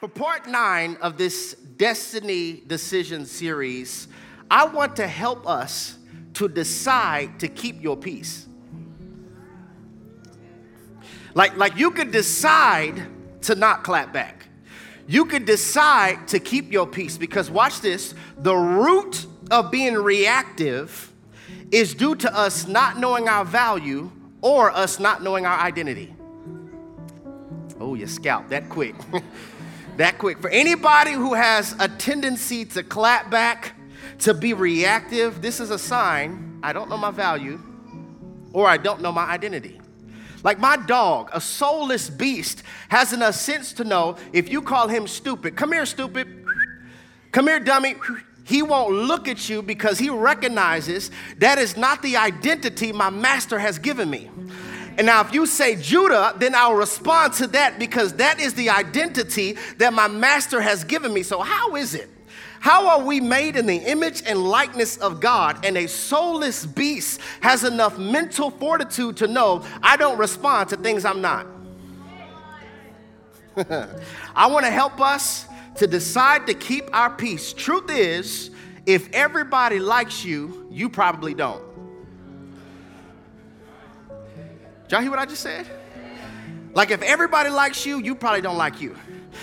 For part nine of this Destiny Decision series, I want to help us to decide to keep your peace. Like, like you could decide to not clap back. You could decide to keep your peace because, watch this, the root of being reactive is due to us not knowing our value or us not knowing our identity. Oh, you scalp that quick. that quick. For anybody who has a tendency to clap back, to be reactive, this is a sign I don't know my value or I don't know my identity. Like my dog, a soulless beast, has enough sense to know if you call him stupid, come here, stupid, come here, dummy, he won't look at you because he recognizes that is not the identity my master has given me. And now, if you say Judah, then I'll respond to that because that is the identity that my master has given me. So, how is it? How are we made in the image and likeness of God? And a soulless beast has enough mental fortitude to know I don't respond to things I'm not. I want to help us to decide to keep our peace. Truth is, if everybody likes you, you probably don't. Y'all hear what I just said? Like, if everybody likes you, you probably don't like you.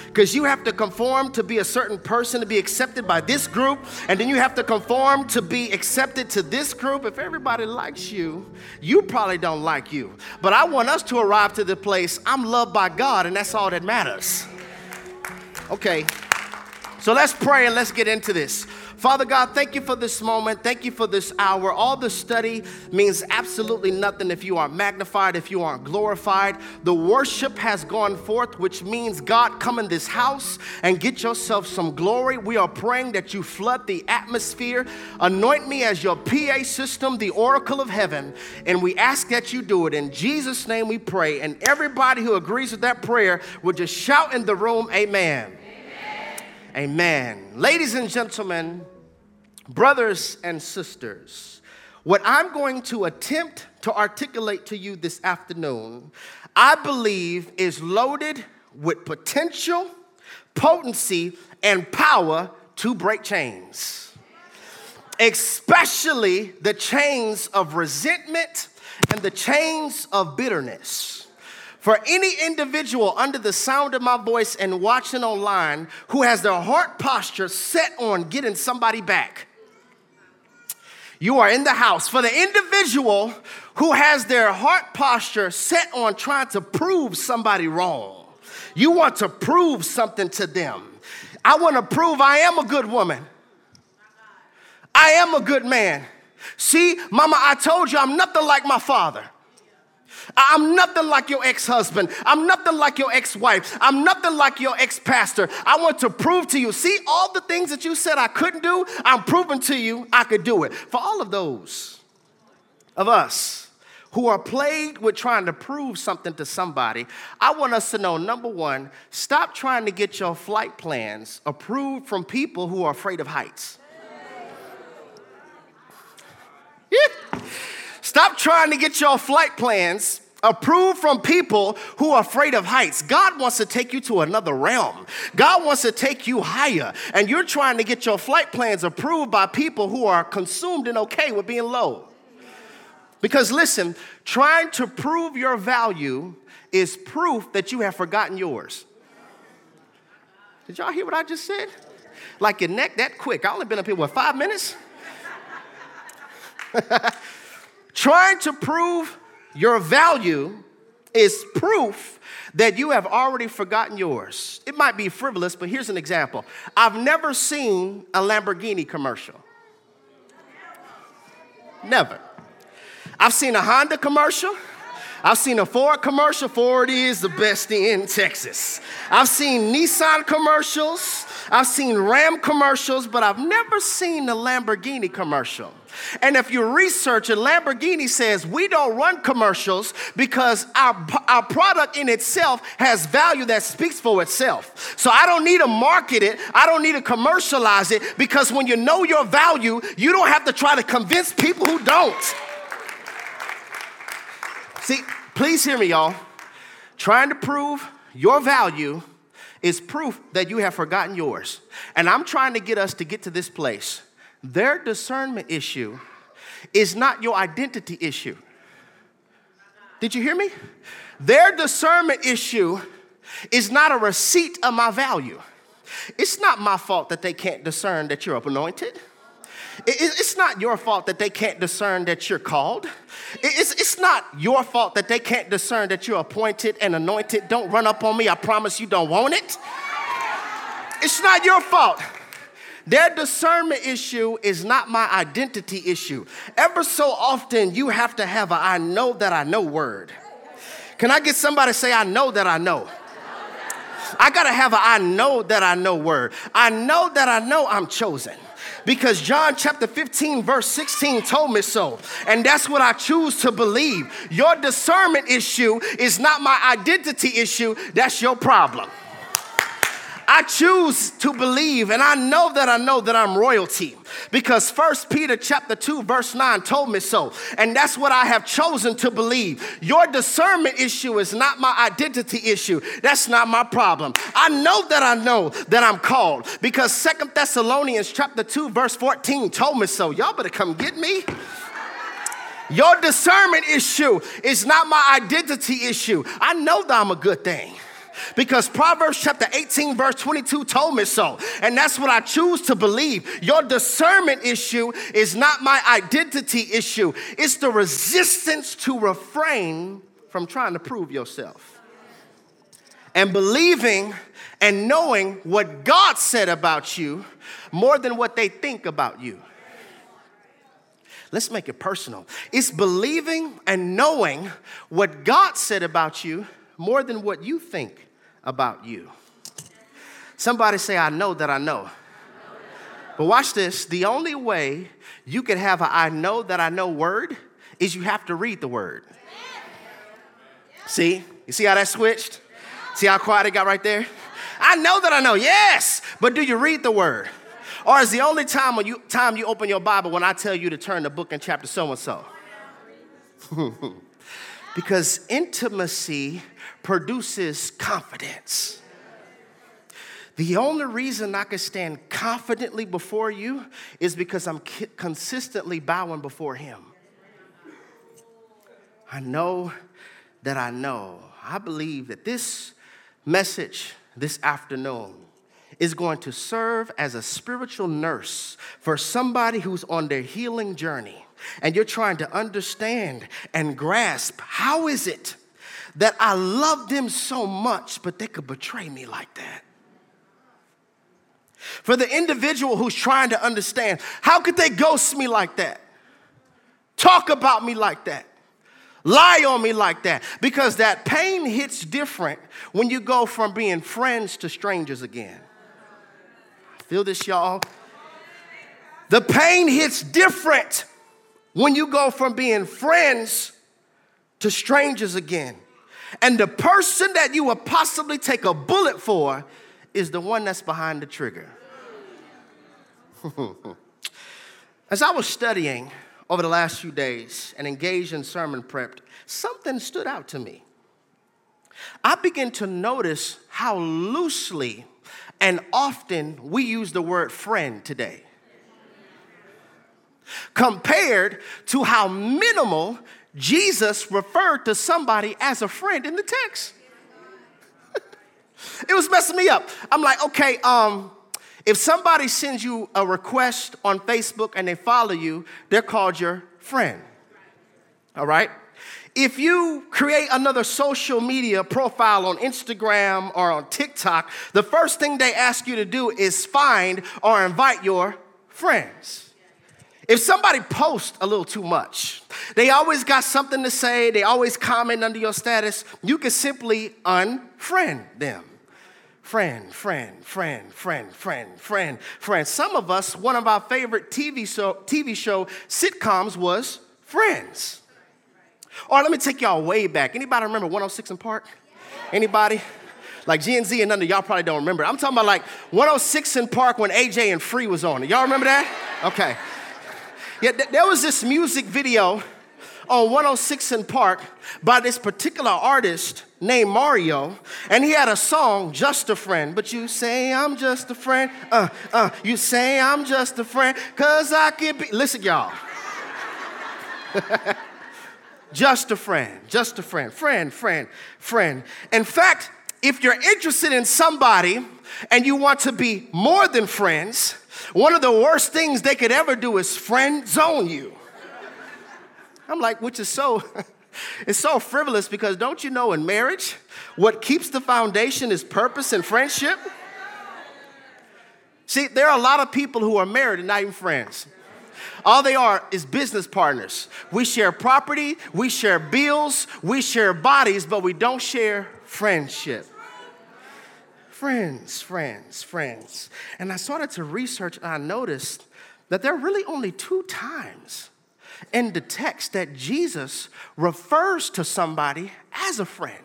Because you have to conform to be a certain person to be accepted by this group, and then you have to conform to be accepted to this group. If everybody likes you, you probably don't like you. But I want us to arrive to the place I'm loved by God, and that's all that matters. Okay, so let's pray and let's get into this. Father God, thank you for this moment. Thank you for this hour. All the study means absolutely nothing if you aren't magnified, if you aren't glorified. The worship has gone forth, which means God, come in this house and get yourself some glory. We are praying that you flood the atmosphere. Anoint me as your PA system, the oracle of heaven. And we ask that you do it. In Jesus' name we pray. And everybody who agrees with that prayer will just shout in the room, Amen. Amen. Ladies and gentlemen, brothers and sisters, what I'm going to attempt to articulate to you this afternoon, I believe is loaded with potential, potency, and power to break chains, especially the chains of resentment and the chains of bitterness. For any individual under the sound of my voice and watching online who has their heart posture set on getting somebody back, you are in the house. For the individual who has their heart posture set on trying to prove somebody wrong, you want to prove something to them. I want to prove I am a good woman. I am a good man. See, mama, I told you I'm nothing like my father. I'm nothing like your ex husband. I'm nothing like your ex wife. I'm nothing like your ex pastor. I want to prove to you see, all the things that you said I couldn't do, I'm proving to you I could do it. For all of those of us who are plagued with trying to prove something to somebody, I want us to know number one, stop trying to get your flight plans approved from people who are afraid of heights. Yeah. Stop trying to get your flight plans approved from people who are afraid of heights. God wants to take you to another realm. God wants to take you higher. And you're trying to get your flight plans approved by people who are consumed and okay with being low. Because listen, trying to prove your value is proof that you have forgotten yours. Did y'all hear what I just said? Like your neck that quick. I only been up here, what, five minutes? Trying to prove your value is proof that you have already forgotten yours. It might be frivolous, but here's an example. I've never seen a Lamborghini commercial. Never. I've seen a Honda commercial. I've seen a Ford commercial. Ford is the best in Texas. I've seen Nissan commercials. I've seen Ram commercials, but I've never seen a Lamborghini commercial. And if you research it, Lamborghini says we don't run commercials because our, our product in itself has value that speaks for itself. So I don't need to market it, I don't need to commercialize it because when you know your value, you don't have to try to convince people who don't. See, please hear me, y'all. Trying to prove your value is proof that you have forgotten yours. And I'm trying to get us to get to this place. Their discernment issue is not your identity issue. Did you hear me? Their discernment issue is not a receipt of my value. It's not my fault that they can't discern that you're anointed. It's not your fault that they can't discern that you're called. It's, it's not your fault that they can't discern that you're appointed and anointed. Don't run up on me. I promise you don't want it. It's not your fault. Their discernment issue is not my identity issue. Ever so often, you have to have a I know that I know word. Can I get somebody to say, I know that I know? I gotta have a I know that I know word. I know that I know I'm chosen because John chapter 15, verse 16 told me so. And that's what I choose to believe. Your discernment issue is not my identity issue, that's your problem. I choose to believe, and I know that I know that I'm royalty because First Peter chapter 2 verse 9 told me so. And that's what I have chosen to believe. Your discernment issue is not my identity issue. That's not my problem. I know that I know that I'm called because Second Thessalonians chapter 2 verse 14 told me so. Y'all better come get me. Your discernment issue is not my identity issue. I know that I'm a good thing because Proverbs chapter 18, verse 22 told me so. And that's what I choose to believe. Your discernment issue is not my identity issue, it's the resistance to refrain from trying to prove yourself. And believing and knowing what God said about you more than what they think about you. Let's make it personal. It's believing and knowing what God said about you more than what you think about you. Somebody say, I know that I know. But watch this the only way you can have a I know that I know word is you have to read the word. See? You see how that switched? See how quiet it got right there? I know that I know, yes, but do you read the word? Or is the only time when you time you open your Bible when I tell you to turn the book and chapter so and so? Because intimacy produces confidence. The only reason I can stand confidently before you is because I'm consistently bowing before Him. I know that I know. I believe that this message this afternoon is going to serve as a spiritual nurse for somebody who's on their healing journey and you're trying to understand and grasp how is it that I love them so much, but they could betray me like that? For the individual who's trying to understand, how could they ghost me like that? Talk about me like that? Lie on me like that? Because that pain hits different when you go from being friends to strangers again. Feel this, y'all? The pain hits different when you go from being friends to strangers again. And the person that you would possibly take a bullet for is the one that's behind the trigger. As I was studying over the last few days and engaged in sermon prep, something stood out to me. I began to notice how loosely and often we use the word friend today compared to how minimal Jesus referred to somebody as a friend in the text. it was messing me up. I'm like, okay, um, if somebody sends you a request on Facebook and they follow you, they're called your friend. All right? If you create another social media profile on Instagram or on TikTok, the first thing they ask you to do is find or invite your friends. If somebody posts a little too much, they always got something to say, they always comment under your status, you can simply unfriend them. Friend, friend, friend, friend, friend, friend, friend. Some of us, one of our favorite TV show, TV show sitcoms was Friends. Or let me take y'all way back. Anybody remember 106 & Park? Anybody? Like Gen Z and none of y'all probably don't remember. I'm talking about like 106 & Park when AJ and Free was on it. Y'all remember that? Okay. Yeah, th- there was this music video on 106 & Park by this particular artist named Mario, and he had a song, Just a Friend. But you say I'm just a friend, uh, uh, you say I'm just a friend, cause I can be. Listen, y'all. just a friend, just a friend, friend, friend, friend. In fact, if you're interested in somebody and you want to be more than friends, one of the worst things they could ever do is friend zone you. I'm like, which is so, it's so frivolous because don't you know in marriage, what keeps the foundation is purpose and friendship? See, there are a lot of people who are married and not even friends. All they are is business partners. We share property, we share bills, we share bodies, but we don't share friendship. Friends, friends, friends. And I started to research and I noticed that there are really only two times in the text that Jesus refers to somebody as a friend.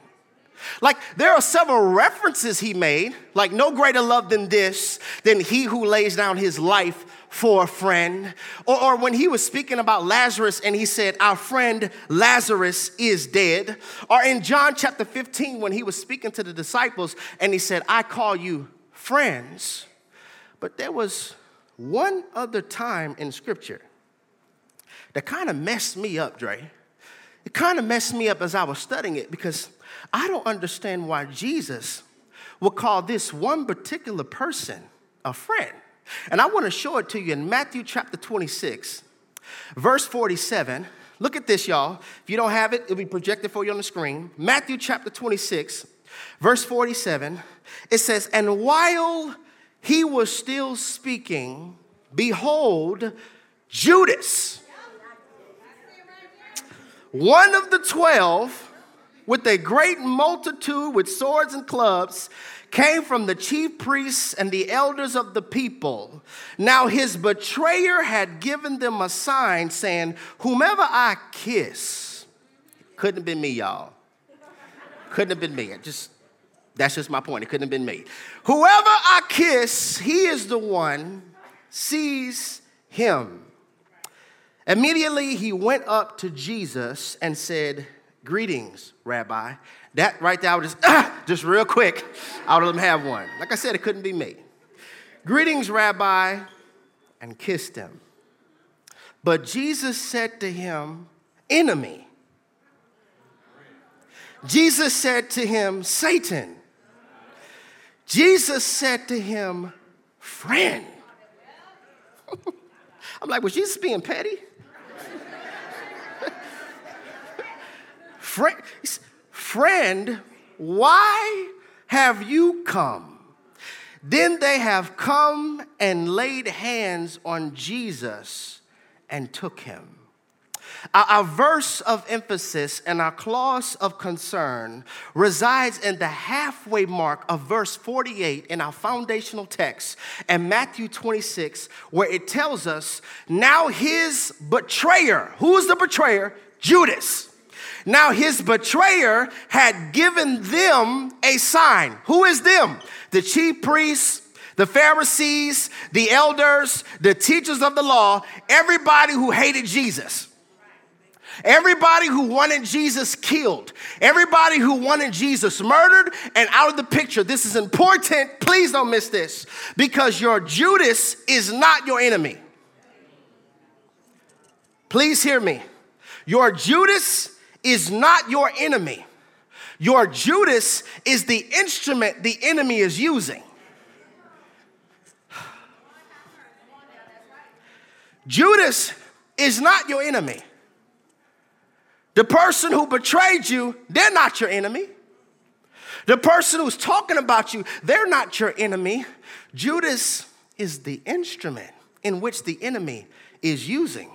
Like there are several references he made, like no greater love than this, than he who lays down his life for a friend. Or, or, when he was speaking about Lazarus and he said, Our friend Lazarus is dead. Or in John chapter 15, when he was speaking to the disciples and he said, I call you friends. But there was one other time in scripture that kind of messed me up, Dre. It kind of messed me up as I was studying it because I don't understand why Jesus would call this one particular person a friend. And I want to show it to you in Matthew chapter 26, verse 47. Look at this, y'all. If you don't have it, it'll be projected for you on the screen. Matthew chapter 26, verse 47. It says, And while he was still speaking, behold, Judas, one of the twelve, with a great multitude with swords and clubs, came from the chief priests and the elders of the people. Now his betrayer had given them a sign saying, Whomever I kiss, couldn't have been me, y'all. Couldn't have been me. It just that's just my point. It couldn't have been me. Whoever I kiss, he is the one, sees him. Immediately he went up to Jesus and said, Greetings, Rabbi. That right there, I would just, ah, just real quick, I would let him have one. Like I said, it couldn't be me. Greetings, Rabbi, and kissed him. But Jesus said to him, Enemy. Jesus said to him, Satan. Jesus said to him, Friend. I'm like, was Jesus being petty? Friend, friend, why have you come? Then they have come and laid hands on Jesus and took him. Our, verse of emphasis and our clause of concern resides in the halfway mark of verse 48 in our foundational text and Matthew 26, where it tells us, Now his betrayer, who is the betrayer? Judas now his betrayer had given them a sign. Who is them? The chief priests, the Pharisees, the elders, the teachers of the law, everybody who hated Jesus. Everybody who wanted Jesus killed, everybody who wanted Jesus murdered and out of the picture. This is important. Please don't miss this because your Judas is not your enemy. Please hear me. Your Judas is not your enemy. Your Judas is the instrument the enemy is using. Judas is not your enemy. The person who betrayed you, they're not your enemy. The person who's talking about you, they're not your enemy. Judas is the instrument in which the enemy is using.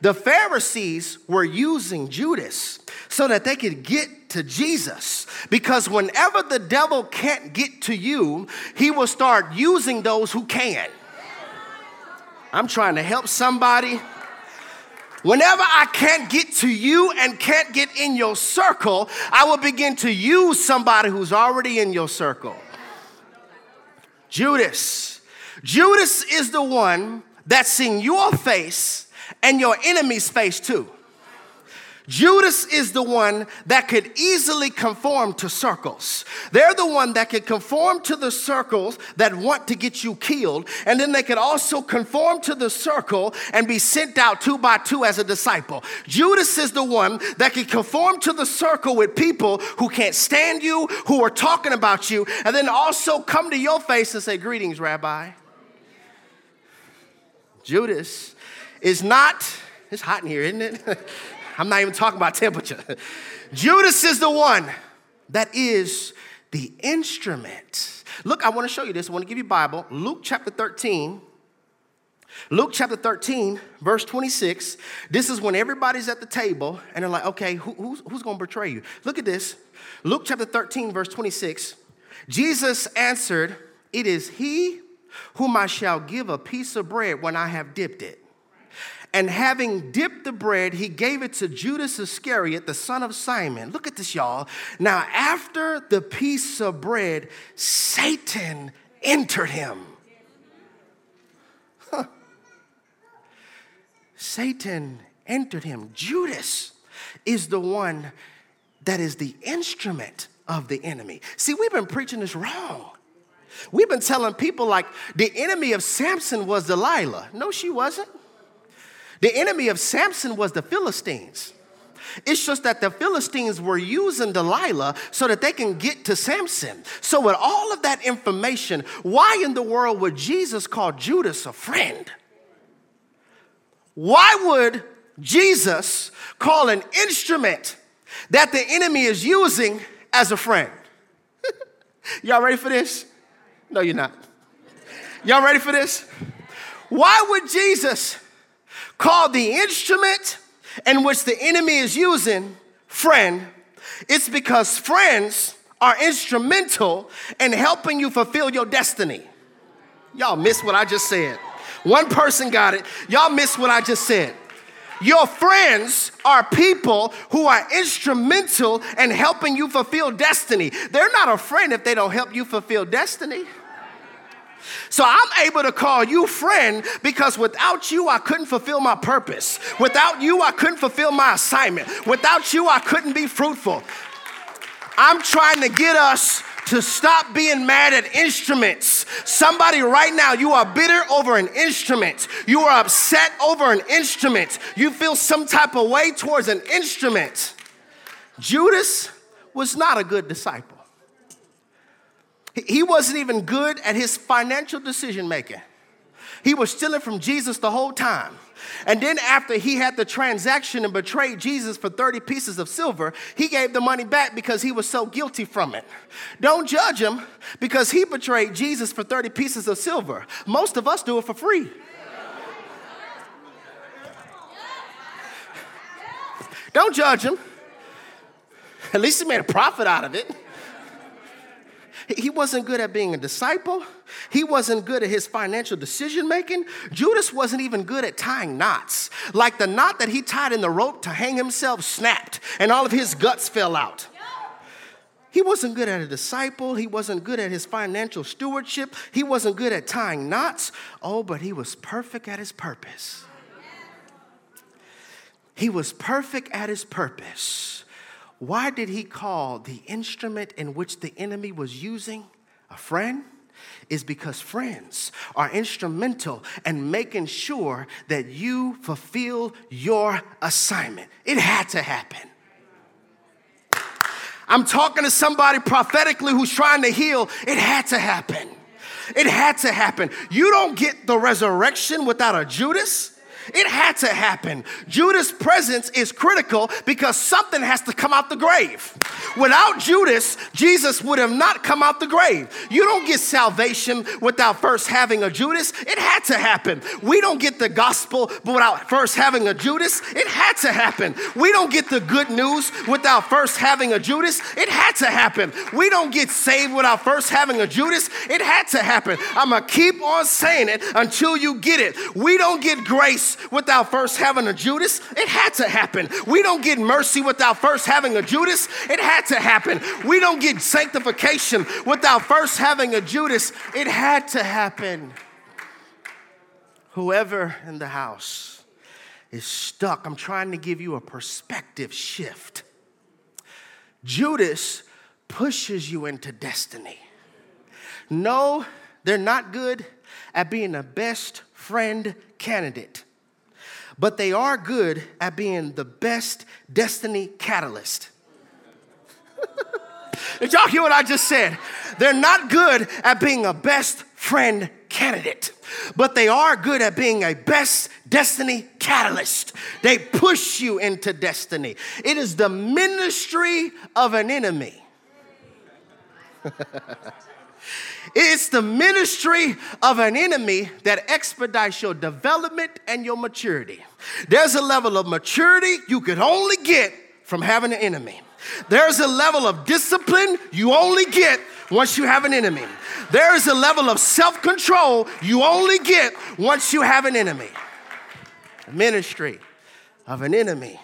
The Pharisees were using Judas so that they could get to Jesus. Because whenever the devil can't get to you, he will start using those who can. I'm trying to help somebody. Whenever I can't get to you and can't get in your circle, I will begin to use somebody who's already in your circle. Judas. Judas is the one that's in your face and your enemy's face too. Judas is the one that could easily conform to circles. They're the one that could conform to the circles that want to get you killed, and then they could also conform to the circle and be sent out two by two as a disciple. Judas is the one that can conform to the circle with people who can't stand you, who are talking about you, and then also come to your face and say, Greetings, Rabbi. Judas is not, it's hot in here, isn't it? I'm not even talking about temperature. Judas is the one that is the instrument. Look, I want to show you this. I want to give you Bible. Luke chapter 13. Luke chapter 13, verse 26. This is when everybody's at the table and they're like, okay, who, who's, who's going to betray you? Look at this. Luke chapter 13, verse 26. Jesus answered, It is he whom I shall give a piece of bread when I have dipped it. And having dipped the bread, he gave it to Judas Iscariot, the son of Simon. Look at this, y'all. Now, after the piece of bread, Satan entered him. Satan entered him. Judas is the one that is the instrument of the enemy. See, we've been preaching this wrong. We've been telling people like the enemy of Samson was Delilah. No, she wasn't. The enemy of Samson was the Philistines. It's just that the Philistines were using Delilah so that they can get to Samson. So, with all of that information, why in the world would Jesus call Judas a friend? Why would Jesus call an instrument that the enemy is using as a friend? Y'all ready for this? No, you're not. Y'all ready for this? Why would Jesus call the instrument in which the enemy is using friend? It's because friends are instrumental in helping you fulfill your destiny. Y'all missed what I just said. One person got it. Y'all missed what I just said. Your friends are people who are instrumental in helping you fulfill destiny. They're not a friend if they don't help you fulfill destiny. So I'm able to call you friend because without you, I couldn't fulfill my purpose. Without you, I couldn't fulfill my assignment. Without you, I couldn't be fruitful. I'm trying to get us to stop being mad at instruments. Somebody right now, you are bitter over an instrument. You are upset over an instrument. You feel some type of way towards an instrument. Judas was not a good disciple. He wasn't even good at his financial decision making. He was stealing from Jesus the whole time. And then after he had the transaction and betrayed Jesus for 30 pieces of silver, he gave the money back because he was so guilty from it. Don't judge him because he betrayed Jesus for 30 pieces of silver. Most of us do it for free. Don't judge him. At least he made a profit out of it. He wasn't good at being a disciple. He wasn't good at his financial decision making. Judas wasn't even good at tying knots. Like the knot that he tied in the rope to hang himself snapped and all of his guts fell out. He wasn't good at a disciple. He wasn't good at his financial stewardship. He wasn't good at tying knots. Oh, but he was perfect at his purpose. He was perfect at his purpose. Why did he call the instrument in which the enemy was using a friend? Is because friends are instrumental in making sure that you fulfill your assignment. It had to happen. I'm talking to somebody prophetically who's trying to heal. It had to happen. It had to happen. You don't get the resurrection without a Judas. It had to happen. Judas' presence is critical because something has to come out the grave. Without Judas, Jesus would have not come out the grave. You don't get salvation without first having a Judas. It had to happen. We don't get the gospel without first having a Judas. It had to happen. We don't get the good news without first having a Judas. It had to happen. We don't get saved without first having a Judas. It had to happen. I'm going to keep on saying it until you get it. We don't get grace without first having a Judas. It had to happen. We don't get mercy without first having a Judas. It had to happen. We don't get sanctification without first having a Judas. It had to happen. Whoever in the house is stuck. I'm trying to give you a perspective shift. Judas pushes you into destiny. No, they're not good at being the best friend candidate, but they are good at being the best destiny catalyst. Did y'all hear what I just said? They're not good at being a best friend candidate, but they are good at being a best destiny catalyst. They push you into destiny. It is the ministry of an enemy. it's the ministry of an enemy that expedites your development and your maturity. There's a level of maturity you could only get from having an enemy. There's a level of discipline you only get once you have an enemy. There is a level of self control you only get once you have an enemy. The ministry of an enemy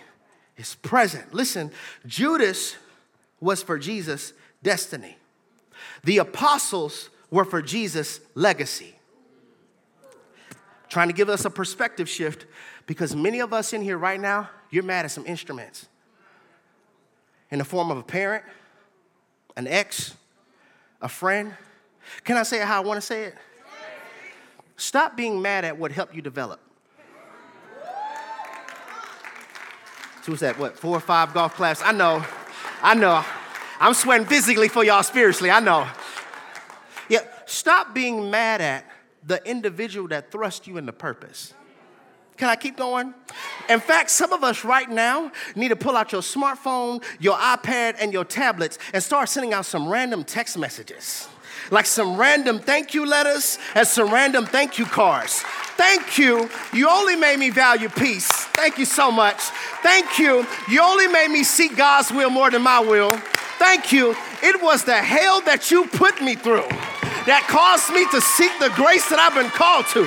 is present. Listen, Judas was for Jesus' destiny, the apostles were for Jesus' legacy. Trying to give us a perspective shift because many of us in here right now, you're mad at some instruments in the form of a parent, an ex, a friend. Can I say it how I want to say it? Stop being mad at what helped you develop. So what's that? What, four or five golf claps? I know, I know. I'm sweating physically for y'all spiritually, I know. Stop being mad at the individual that thrust you into purpose. Can I keep going? In fact, some of us right now need to pull out your smartphone, your iPad, and your tablets and start sending out some random text messages. Like some random thank you letters and some random thank you cards. Thank you. You only made me value peace. Thank you so much. Thank you. You only made me seek God's will more than my will. Thank you. It was the hell that you put me through that caused me to seek the grace that I've been called to.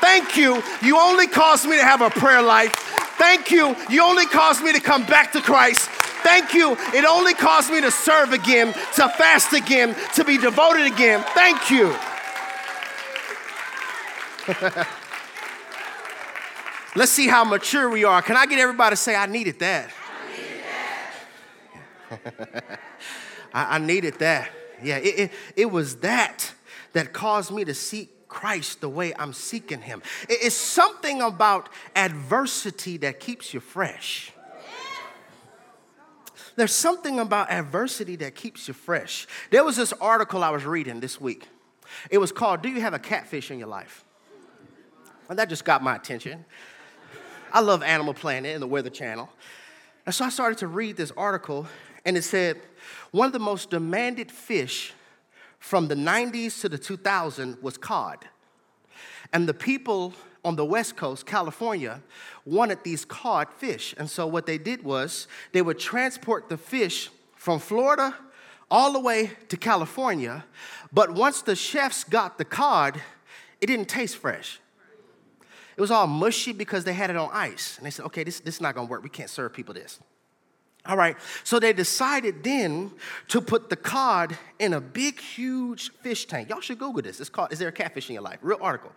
Thank you. You only caused me to have a prayer life. Thank you. You only caused me to come back to Christ. Thank you. It only caused me to serve again, to fast again, to be devoted again. Thank you. Let's see how mature we are. Can I get everybody to say, I needed that? I needed that. I, I, needed that. Yeah, it, it, it was that that caused me to seek Christ the way I'm seeking Him. It's something about adversity that keeps you fresh. There's something about adversity that keeps you fresh. There was this article I was reading this week. It was called Do You Have a Catfish in Your Life? And that just got my attention. I love Animal Planet and the Weather Channel. And so I started to read this article, and it said one of the most demanded fish from the 90s to the 2000s was cod. And the people on the West Coast, California, wanted these cod fish. And so what they did was they would transport the fish from Florida all the way to California. But once the chefs got the cod, it didn't taste fresh. It was all mushy because they had it on ice. And they said, okay, this, this is not gonna work. We can't serve people this. All right, so they decided then to put the cod in a big, huge fish tank. Y'all should Google this. It's called, Is There a Catfish in Your Life? Real article.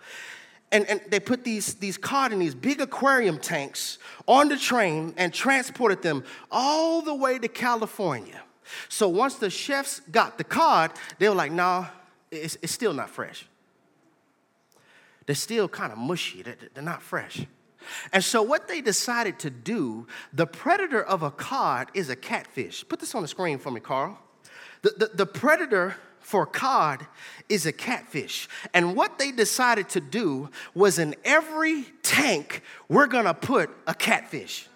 And, and they put these, these cod in these big aquarium tanks on the train and transported them all the way to California. So once the chefs got the cod, they were like, nah, it's, it's still not fresh. They're still kind of mushy, they're, they're not fresh. And so, what they decided to do, the predator of a cod is a catfish. Put this on the screen for me, Carl. The, the, the predator for cod is a catfish. And what they decided to do was in every tank, we're gonna put a catfish.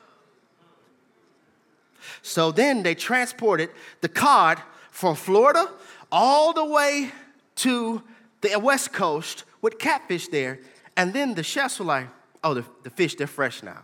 So then they transported the cod from Florida all the way to the West Coast with catfish there. And then the chefs were like, oh, the, the fish, they're fresh now.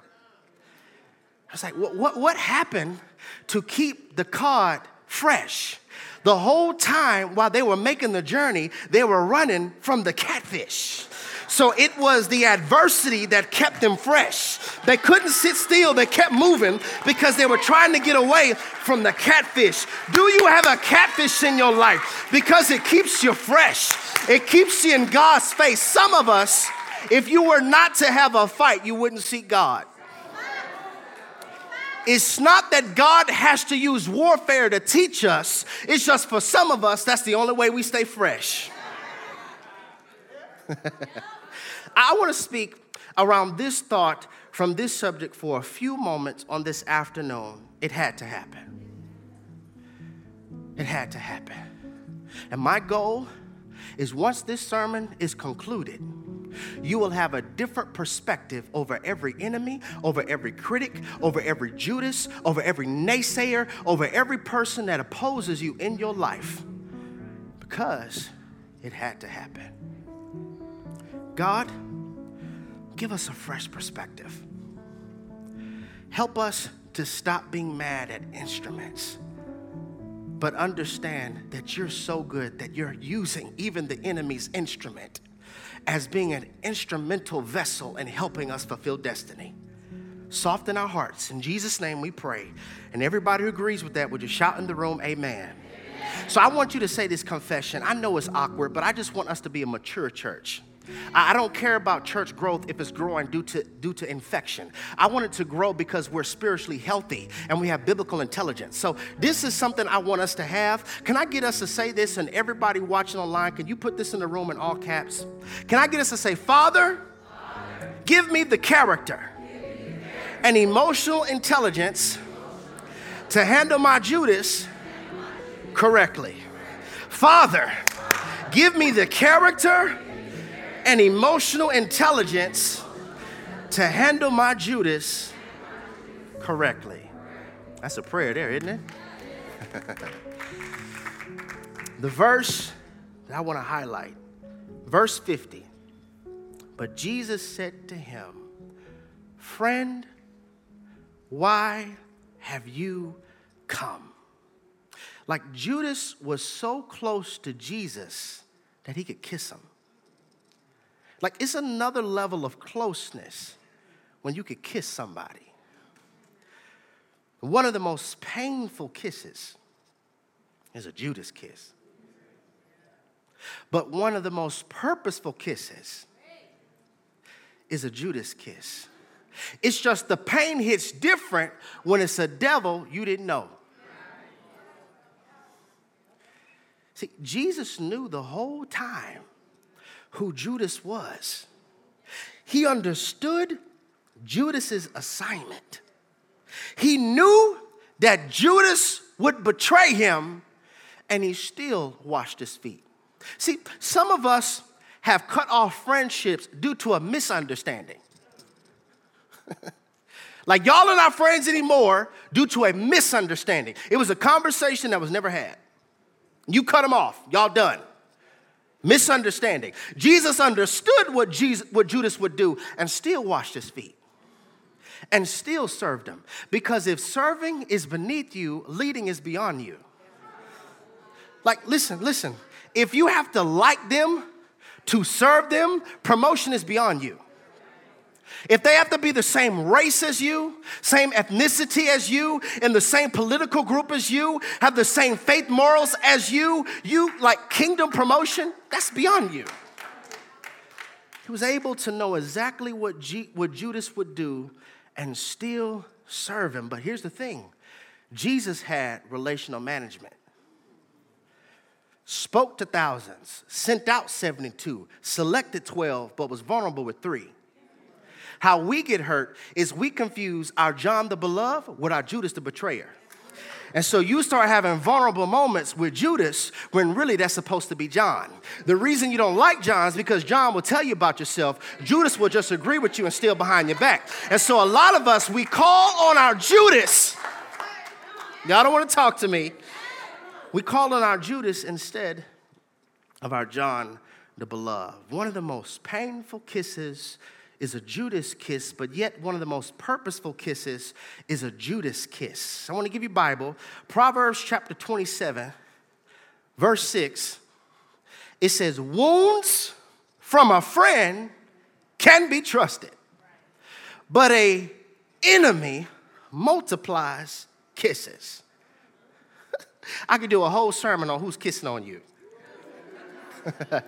I was like, what, what, what happened to keep the cod fresh? The whole time while they were making the journey, they were running from the catfish. So it was the adversity that kept them fresh. They couldn't sit still, they kept moving because they were trying to get away from the catfish. Do you have a catfish in your life? Because it keeps you fresh, it keeps you in God's face. Some of us if you were not to have a fight, you wouldn't seek God. It's not that God has to use warfare to teach us, it's just for some of us, that's the only way we stay fresh. I want to speak around this thought from this subject for a few moments on this afternoon. It had to happen. It had to happen. And my goal is once this sermon is concluded, you will have a different perspective over every enemy, over every critic, over every Judas, over every naysayer, over every person that opposes you in your life because it had to happen. God, give us a fresh perspective. Help us to stop being mad at instruments but understand that you're so good that you're using even the enemy's instrument as being an instrumental vessel in helping us fulfill destiny. Soften our hearts. In Jesus' name we pray. And everybody who agrees with that, would you shout in the room, Amen. So I want you to say this confession. I know it's awkward, but I just want us to be a mature church. I don't care about church growth if it's growing due to, due to infection. I want it to grow because we're spiritually healthy and we have biblical intelligence. So, this is something I want us to have. Can I get us to say this? And everybody watching online, can you put this in the room in all caps? Can I get us to say, Father, give me the character and emotional intelligence to handle my Judas correctly? Father, give me the character and emotional intelligence to handle my Judas correctly. That's a prayer there, isn't it? the verse that I want to highlight, verse 50. But Jesus said to him, Friend, why have you come? Like Judas was so close to Jesus that he could kiss him. Like it's another level of closeness when you could kiss somebody. One of the most painful kisses is a Judas kiss. But one of the most purposeful kisses is a Judas kiss. It's just the pain hits different when it's a devil you didn't know. See, Jesus knew the whole time who Judas was. He understood Judas's assignment. He knew that Judas would betray him, and he still washed his feet. See, some of us have cut off friendships due to a misunderstanding. like y'all are not friends anymore due to a misunderstanding. It was a conversation that was never had. You cut them off, y'all done misunderstanding. Jesus understood what, Jesus, what Judas would do and still washed his feet and still served him. Because if serving is beneath you, leading is beyond you. Like, listen, listen. If you have to like them to serve them, promotion is beyond you. If they have to be the same race as you, same ethnicity as you, in the same political group as you, have the same faith morals as you, you like kingdom promotion, that's beyond you. He was able to know exactly what, G- what Judas would do and still serve him. But here's the thing Jesus had relational management spoke to thousands, sent out 72, selected 12, but was vulnerable with three. How we get hurt is we confuse our John the Beloved with our Judas the Betrayer. And so you start having vulnerable moments with Judas when really that's supposed to be John. The reason you don't like John is because John will tell you about yourself. Judas will just agree with you and steal behind your back. And so a lot of us, we call on our Judas. Y'all don't want to talk to me. We call on our Judas instead of our John the Beloved. One of the most painful kisses is a Judas kiss, but yet one of the most purposeful kisses is a Judas kiss. I want to give you Bible. Proverbs chapter 27, verse 6. It says, Wounds from a friend can be trusted, but a enemy multiplies kisses. I could do a whole sermon on who's kissing on you.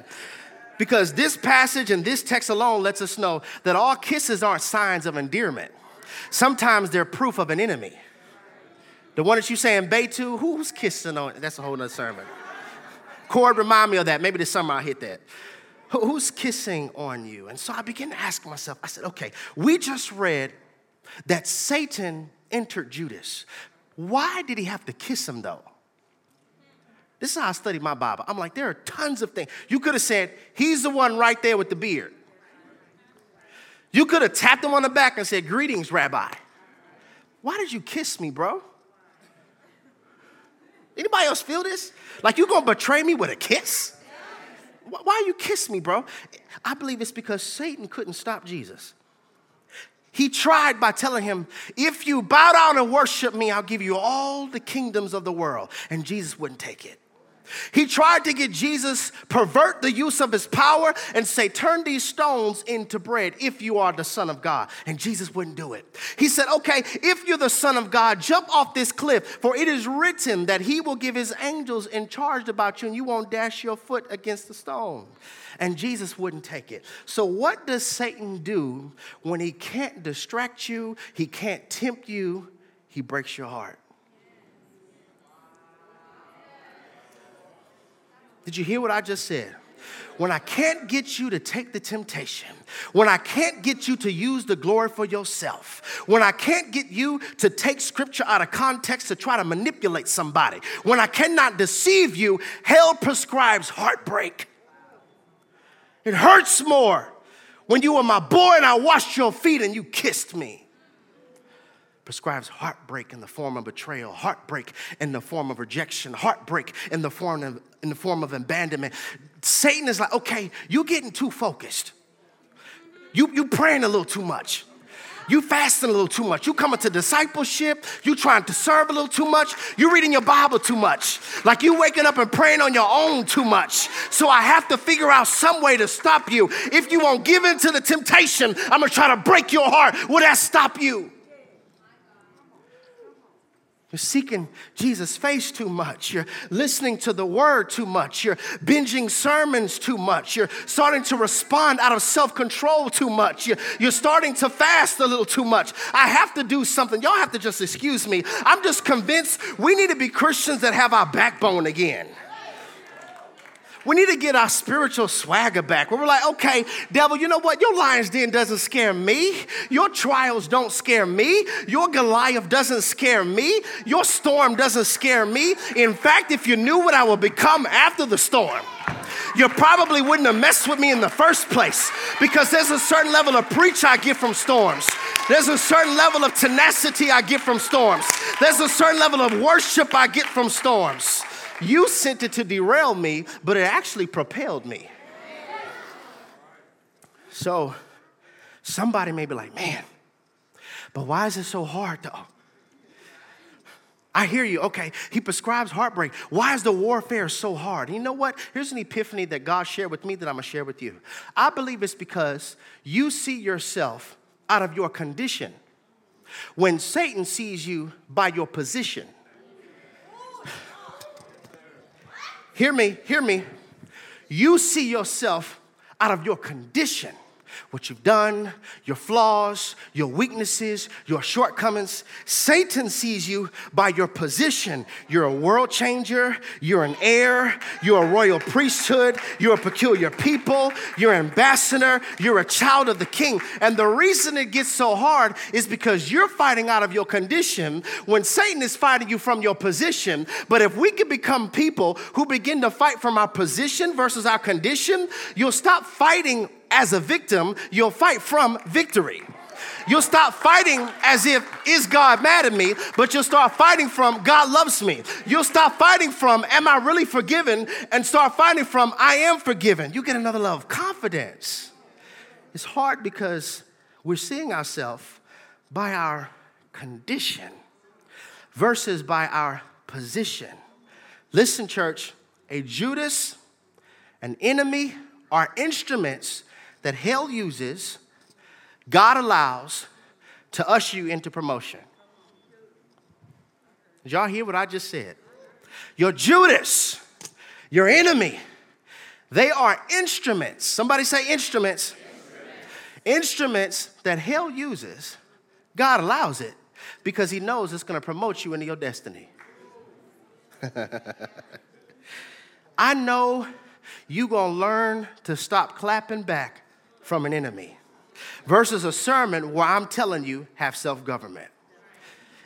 Because this passage and this text alone lets us know that all kisses aren't signs of endearment. Sometimes they're proof of an enemy. The one that you saying bay to, who's kissing on? That's a whole nother sermon. Cord, remind me of that. Maybe this summer I'll hit that. Who's kissing on you? And so I began to ask myself, I said, okay, we just read that Satan entered Judas. Why did he have to kiss him though? This is how I study my Bible. I'm like, there are tons of things. You could have said, he's the one right there with the beard. You could have tapped him on the back and said, Greetings, Rabbi. Why did you kiss me, bro? Anybody else feel this? Like you gonna betray me with a kiss? Why you kiss me, bro? I believe it's because Satan couldn't stop Jesus. He tried by telling him, If you bow down and worship me, I'll give you all the kingdoms of the world. And Jesus wouldn't take it. He tried to get Jesus pervert the use of his power and say, "Turn these stones into bread if you are the son of God." And Jesus wouldn't do it. He said, "Okay, if you're the son of God, jump off this cliff, for it is written that he will give his angels in charge about you and you won't dash your foot against the stone." And Jesus wouldn't take it. So what does Satan do when he can't distract you, he can't tempt you, he breaks your heart? Did you hear what I just said? When I can't get you to take the temptation, when I can't get you to use the glory for yourself, when I can't get you to take scripture out of context to try to manipulate somebody, when I cannot deceive you, hell prescribes heartbreak. It hurts more when you were my boy and I washed your feet and you kissed me prescribes heartbreak in the form of betrayal, heartbreak in the form of rejection, heartbreak in the form of, in the form of abandonment. Satan is like, okay, you're getting too focused. You, you praying a little too much. You fasting a little too much. You coming to discipleship. You trying to serve a little too much. You reading your Bible too much. Like you waking up and praying on your own too much. So I have to figure out some way to stop you. If you won't give in to the temptation, I'm gonna try to break your heart. Will that stop you? You're seeking Jesus' face too much. You're listening to the word too much. You're binging sermons too much. You're starting to respond out of self control too much. You're, you're starting to fast a little too much. I have to do something. Y'all have to just excuse me. I'm just convinced we need to be Christians that have our backbone again. We need to get our spiritual swagger back. Where we're like, okay, devil, you know what? Your lion's den doesn't scare me. Your trials don't scare me. Your Goliath doesn't scare me. Your storm doesn't scare me. In fact, if you knew what I would become after the storm, you probably wouldn't have messed with me in the first place because there's a certain level of preach I get from storms. There's a certain level of tenacity I get from storms. There's a certain level of worship I get from storms. You sent it to derail me, but it actually propelled me. So somebody may be like, man, but why is it so hard though? I hear you. Okay, he prescribes heartbreak. Why is the warfare so hard? You know what? Here's an epiphany that God shared with me that I'm gonna share with you. I believe it's because you see yourself out of your condition when Satan sees you by your position. Hear me, hear me. You see yourself out of your condition what you've done, your flaws, your weaknesses, your shortcomings. Satan sees you by your position. You're a world changer, you're an heir, you're a royal priesthood, you're a peculiar people, you're an ambassador, you're a child of the king. And the reason it gets so hard is because you're fighting out of your condition when Satan is fighting you from your position. But if we can become people who begin to fight from our position versus our condition, you'll stop fighting as a victim, you'll fight from victory. You'll stop fighting as if, is God mad at me? But you'll start fighting from, God loves me. You'll stop fighting from, am I really forgiven? And start fighting from, I am forgiven. You get another level of confidence. It's hard because we're seeing ourselves by our condition versus by our position. Listen, church, a Judas, an enemy, are instruments that hell uses, God allows to usher you into promotion. Did y'all hear what I just said? Your Judas, your enemy, they are instruments. Somebody say instruments. Instruments, instruments that hell uses, God allows it Because he knows it's going to promote you into your destiny. I know you're going to learn to stop clapping back from an enemy versus a sermon where I'm telling you, have self government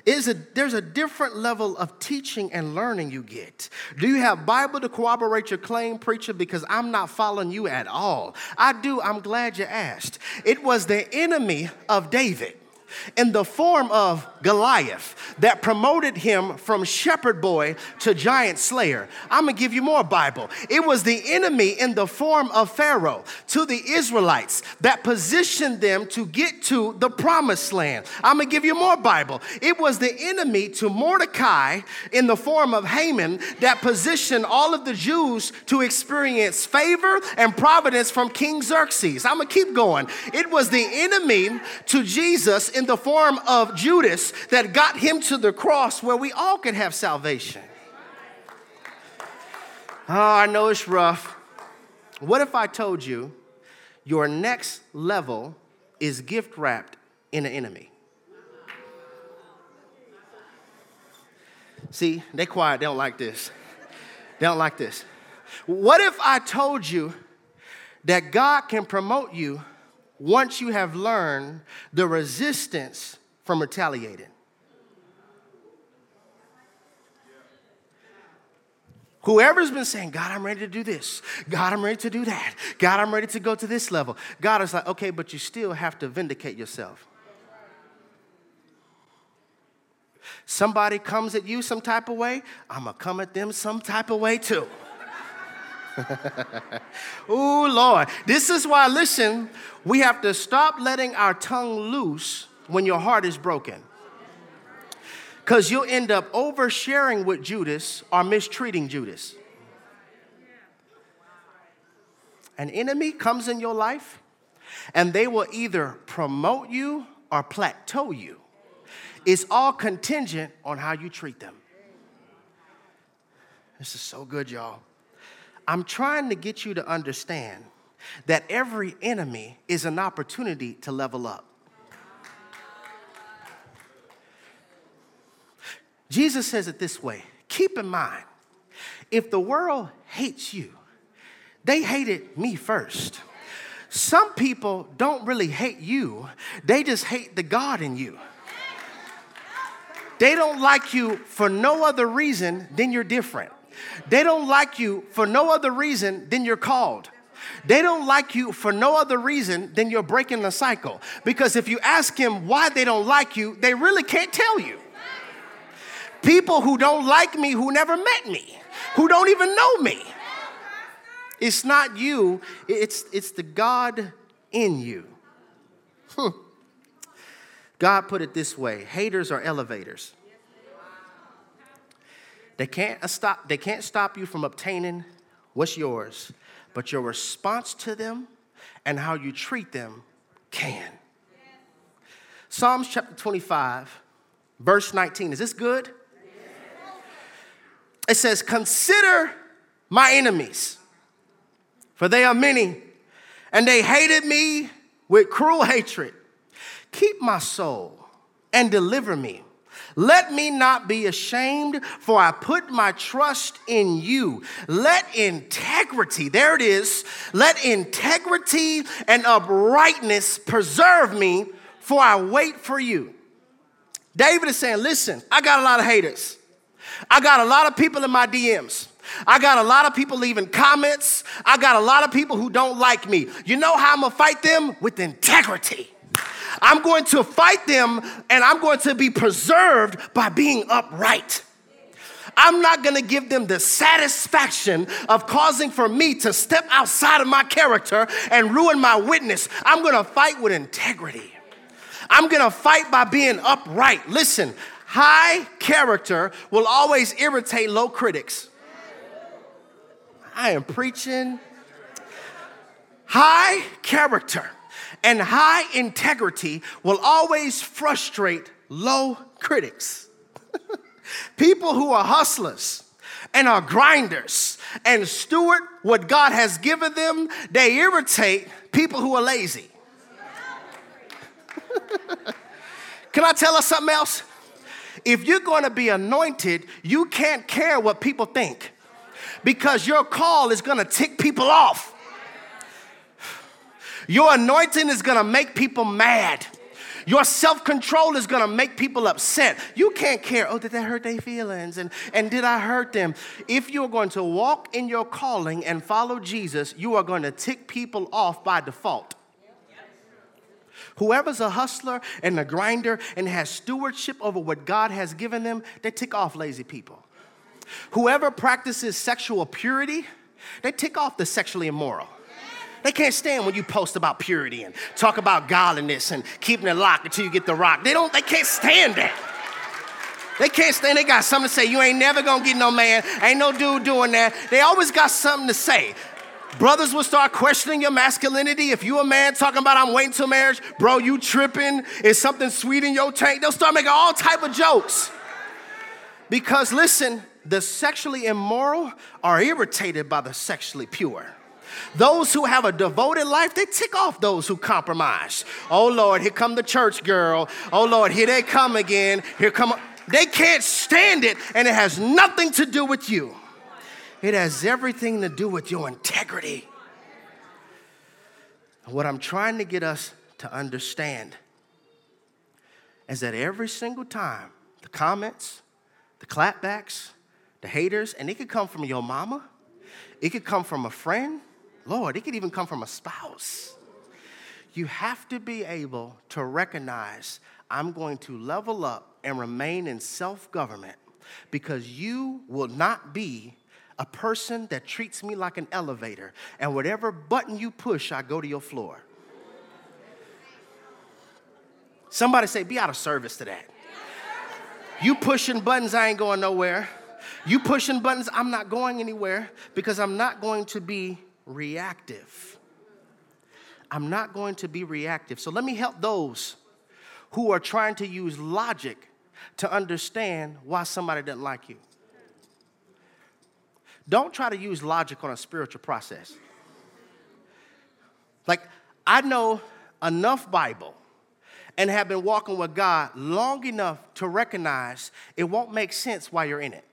is a, there's a different level of teaching and learning you get. Do you have Bible to corroborate your claim, preacher? Because I'm not following you at all. I do. I'm glad you asked. It was the enemy of David in the form of Goliath that promoted him from shepherd boy to giant slayer. I'm gonna give you more Bible. It was the enemy in the form of Pharaoh to the Israelites that positioned them to get to the promised land. I'm gonna give you more Bible. It was the enemy to Mordecai in the form of Haman that positioned all of the Jews to experience favor and providence from King Xerxes. I'm gonna keep going. It was the enemy to Jesus in the form of Judas that got him to the cross where we all could have salvation. Oh, I know it's rough. What if I told you your next level is gift wrapped in an enemy? See, they quiet, they don't like this. They don't like this. What if I told you that God can promote you once you have learned the resistance from retaliating. Whoever's been saying, God, I'm ready to do this. God, I'm ready to do that. God, I'm ready to go to this level. God is like, okay, but you still have to vindicate yourself. Somebody comes at you some type of way, I'm gonna come at them some type of way too. oh, Lord. This is why, listen, we have to stop letting our tongue loose when your heart is broken. Because you'll end up oversharing with Judas or mistreating Judas. An enemy comes in your life and they will either promote you or plateau you. It's all contingent on how you treat them. This is so good, y'all. I'm trying to get you to understand that every enemy is an opportunity to level up. Jesus says it this way keep in mind, if the world hates you, they hated me first. Some people don't really hate you, they just hate the God in you. They don't like you for no other reason than you're different. They don't like you for no other reason than you're called. They don't like you for no other reason than you're breaking the cycle. Because if you ask him why they don't like you, they really can't tell you. People who don't like me, who never met me, who don't even know me. It's not you, it's, it's the God in you. Hmm. God put it this way haters are elevators. They can't stop, they can't stop you from obtaining what's yours, but your response to them and how you treat them can. Psalms chapter 25, verse 19. Is this good? It says, Consider my enemies, for they are many, and they hated me with cruel hatred. Keep my soul and deliver me let me not be ashamed, for I put my trust in you. Let integrity, there it is, let integrity and uprightness preserve me, for I wait for you. David is saying, Listen, I got a lot of haters. I got a lot of people in my DMs. I got a lot of people leaving comments. I got a lot of people who don't like me. You know how I'm gonna fight them? With integrity. I'm going to fight them and I'm going to be preserved by being upright. I'm not gonna give them the satisfaction of causing for me to step outside of my character and ruin my witness. I'm gonna fight with integrity. I'm gonna fight by being upright. Listen, high character will always irritate low critics. I am preaching high character and high integrity will always frustrate low critics. People who are hustlers and are grinders and steward what God has given them, they irritate people who are lazy. Can I tell us something else? If you're going to be anointed, you can't care what people think because your call is going to tick people off. Your anointing is to make people mad. Your self control is gonna make people upset. You can't care, oh, did that hurt their feelings? And, and did I hurt them? If you're going to walk in your calling and follow Jesus, you are to tick people off by default. Whoever's a hustler and a grinder and has stewardship over what God has given them, they tick off lazy people. Whoever practices sexual purity, they tick off the sexually immoral. They can't stand when you post about purity and talk about godliness and keeping it locked until you get the rock. They don't, they can't stand that. They can't stand, they got something to say. You ain't never gonna get no man. Ain't no dude doing that. They always got something to say. Brothers will start questioning your masculinity. If you a man talking about I'm waiting till marriage, bro, you tripping? Is something sweet in your tank? They'll start making all type of jokes. Because listen, the sexually immoral are irritated by the sexually pure. Those who have a devoted life, they tick off those who compromise. Oh Lord, here come the church girl. Oh Lord, here they come again. Here come. They can't stand it, and it has nothing to do with you. It has everything to do with your integrity. What I'm trying to get us to understand is that every single time the comments, the clapbacks, the haters, and it could come from your mama, it could come from a friend, Lord, it could even come from a spouse. You have to be able to recognize I'm going to level up and remain in self government because you will not be a person that treats me like an elevator, and whatever button you push, I go to your floor. Somebody say, be out of service to that. You pushing buttons, I ain't going nowhere. You pushing buttons, I'm not going anywhere because I'm not going to be reactive. I'm not going to be reactive. So let me help those who are trying to use logic to understand why somebody doesn't like you. Don't try to use logic on a spiritual process. Like, I know enough Bible and have been walking with God long enough to recognize it won't make sense while you're in it.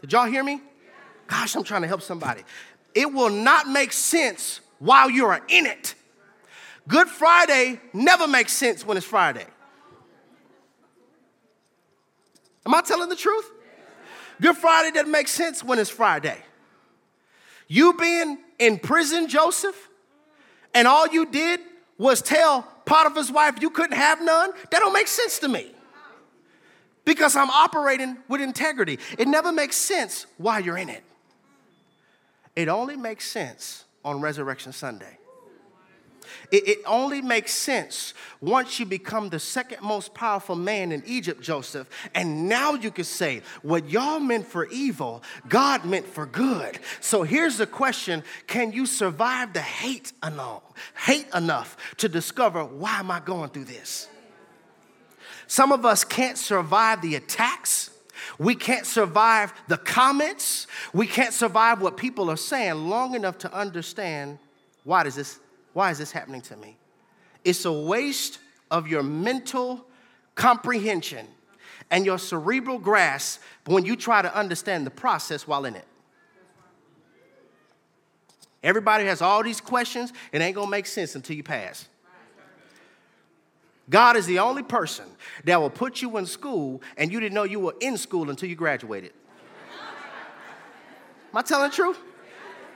Did y'all hear me? Gosh, I'm trying to help somebody. It will not make sense while you're in it. Good Friday never makes sense when it's Friday. Am I telling the truth? Good Friday doesn't make sense when it's Friday. You being in prison, Joseph, and all you did was tell Potiphar's wife you couldn't have none, that don't make sense to me. Because I'm operating with integrity. It never makes sense while you're in it. It only makes sense on Resurrection Sunday. It, it, only makes sense once you become the second most powerful man in Egypt, Joseph. And now you can say, what y'all meant for evil, God meant for good. So here's the question Can you survive the hate enough, hate enough to discover why am I going through this? Some of us can't survive the attacks we can't survive the comments. We can't survive what people are saying long enough to understand why does this why is this happening to me? It's a waste of your mental comprehension and your cerebral grasp when you try to understand the process while in it. Everybody has all these questions, it ain't gonna make sense until you pass. God is the only person that will put you in school and you didn't know you were in school until you graduated. Am I telling the truth?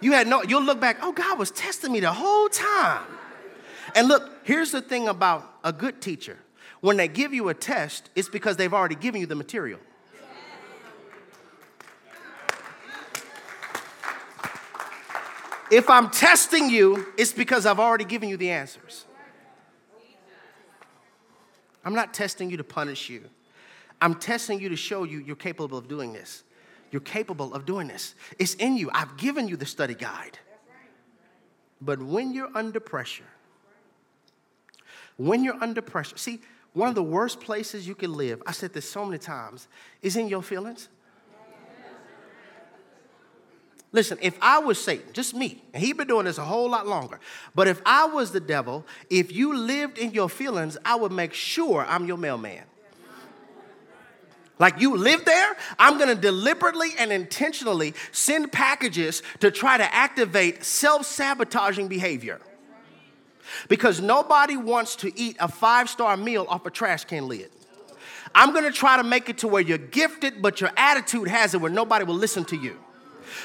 You had no, you'll look back, oh, God was testing me the whole time. And look, here's the thing about a good teacher when they give you a test, it's because they've already given you the material. If I'm testing you, it's because I've already given you the answers. I'm not testing you to punish you. I'm testing you to show you you're capable of doing this. You're capable of doing this. It's in you. I've given you the study guide. But when you're under pressure, when you're under pressure, see, one of the worst places you can live, I said this so many times, is in your feelings. Listen, if I was Satan, just me, and he'd been doing this a whole lot longer, but if I was the devil, if you lived in your feelings, I would make sure I'm your mailman. Like you live there, I'm gonna deliberately and intentionally send packages to try to activate self sabotaging behavior. Because nobody wants to eat a five star meal off a trash can lid. I'm gonna try to make it to where you're gifted, but your attitude has it where nobody will listen to you.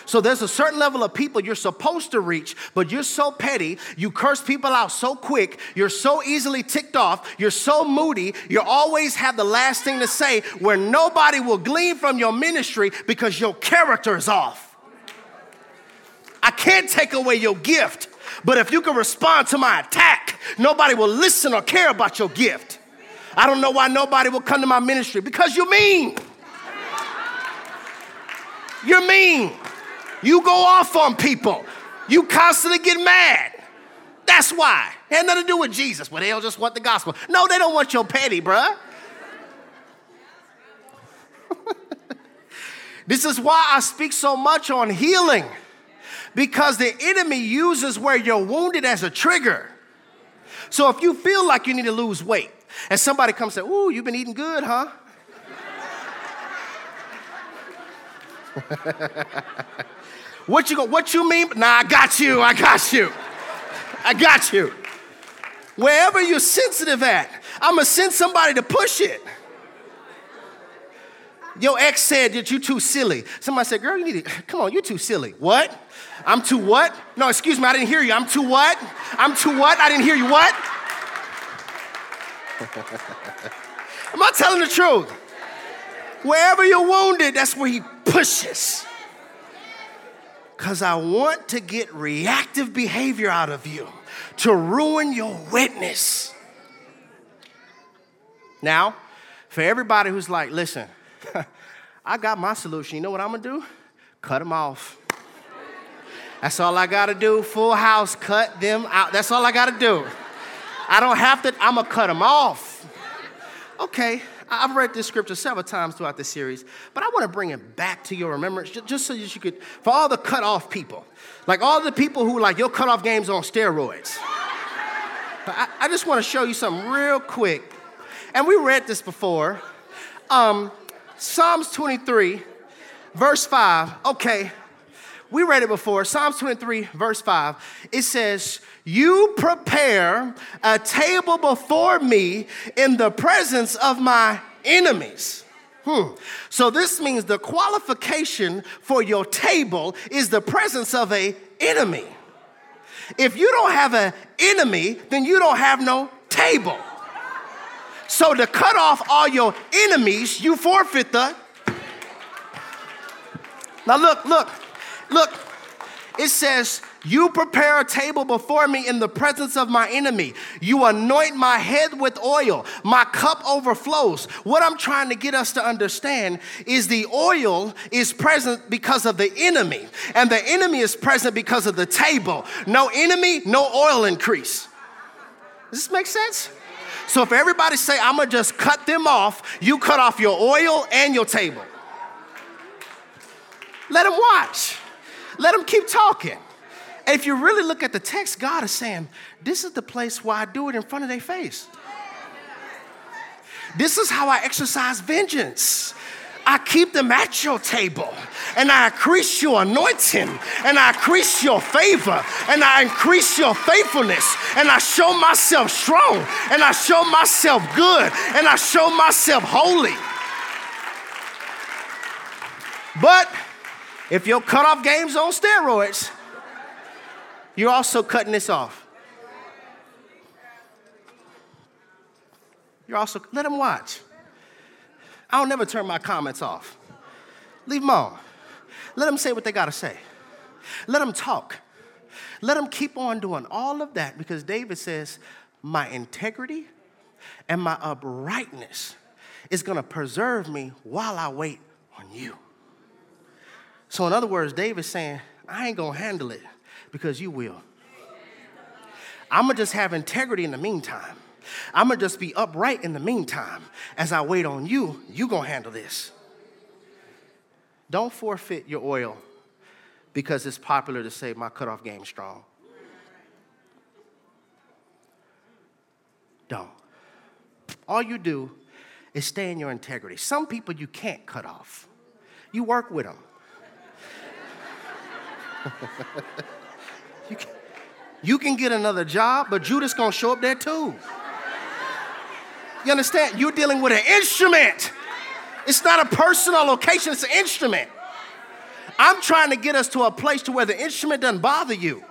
So there's a certain level of people you're supposed to reach, but you're so petty, you curse people out so quick, you're so easily ticked off, you're so moody, you always have the last thing to say where nobody will glean from your ministry because your character is off. I can't take away your gift, but if you can respond to my attack, nobody will listen or care about your gift. I don't know why nobody will come to my ministry because you're mean. You're mean. You go off on people. You constantly get mad. That's why. It had nothing to do with Jesus, but they'll just want the gospel. No, they don't want your petty, bruh. this is why I speak so much on healing. Because the enemy uses where you're wounded as a trigger. So if you feel like you need to lose weight, and somebody comes and say, Ooh, you've been eating good, huh? what you go, what you mean? Nah, I got you, I got you. I got you. Wherever you're sensitive at, I'm gonna send somebody to push it. Your ex said that you too silly. Somebody said, girl, you need to, come on, you're too silly. What? I'm too what? No, excuse me, I didn't hear you. I'm too what? I'm too what? I didn't hear you. What? Am I telling the truth? Wherever you're wounded, that's where he pushes. Because I want to get reactive behavior out of you to ruin your witness. Now, for everybody who's like, listen, I got my solution. You know what I'm gonna do? Cut them off. That's all I gotta do. Full house, cut them out. That's all I gotta do. I don't have to, I'm gonna cut them off. Okay, I've read this scripture several times throughout the series, but I want to bring it back to your remembrance just so that you could, for all the cut off people, like all the people who like your cut off games on steroids. I, I just want to show you something real quick. And we read this before. Um, Psalms 23, verse 5. Okay, we read it before. Psalms 23, verse 5. It says, You prepare a table before me in the presence of my enemies. Hmm. So this means the qualification for your table is the presence of a enemy. If you don't have an enemy, then you don't have no table. So to cut off all your enemies, you forfeit the. Now look, look. Look, it says, You prepare a table before me in the presence of my enemy. You anoint my head with oil. My cup overflows. What I'm trying to get us to understand is the oil is present because of the enemy, and the enemy is present because of the table. No enemy, no oil increase. Does this make sense? So if everybody say, I'm gonna just cut them off, you cut off your oil and your table. Let them watch. Let them keep talking. And if you really look at the text, God is saying, This is the place where I do it in front of their face. This is how I exercise vengeance. I keep them at your table and I increase your anointing and I increase your favor and I increase your faithfulness and I show myself strong and I show myself good and I show myself holy. But if you your cutoff game's on steroids, you're also cutting this off. You're also, let them watch. I don't never turn my comments off. Leave them on. Let them say what they got to say. Let them talk. Let them keep on doing all of that because David says, My integrity and my uprightness is going to preserve me while I wait on you. So, in other words, David's saying, I ain't gonna handle it because you will. I'm gonna just have integrity in the meantime. I'm gonna just be upright in the meantime. As I wait on you, you gonna handle this. Don't forfeit your oil because it's popular to say my cutoff game strong. Don't. All you do is stay in your integrity. Some people you can't cut off. You work with them. You, can, you can get another job, but Judas gonna show up there too. You understand? You're dealing with an instrument. It's not a personal location, it's an instrument. I'm trying to get us to a place to where the instrument doesn't bother you.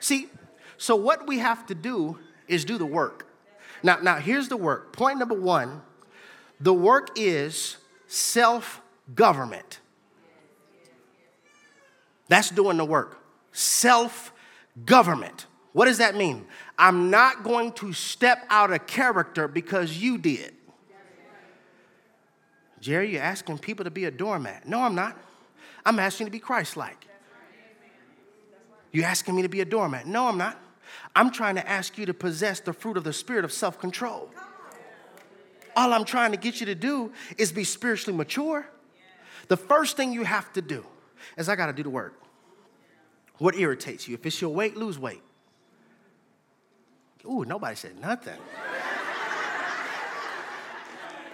See, so what we have to do is do the work. Now, now here's the work. Point number one the work is self government. That's doing the work. Self government. What does that mean? I'm not going to step out of character because you did. Jerry, you're asking people to be a doormat. No, I'm not. I'm asking to be Christ like. You're asking me to be a doormat. No, I'm not. I'm trying to ask you to possess the fruit of the spirit of self control. All I'm trying to get you to do is be spiritually mature. The first thing you have to do is I got to do the work. What irritates you? If it's your weight, lose weight. Ooh, nobody said nothing.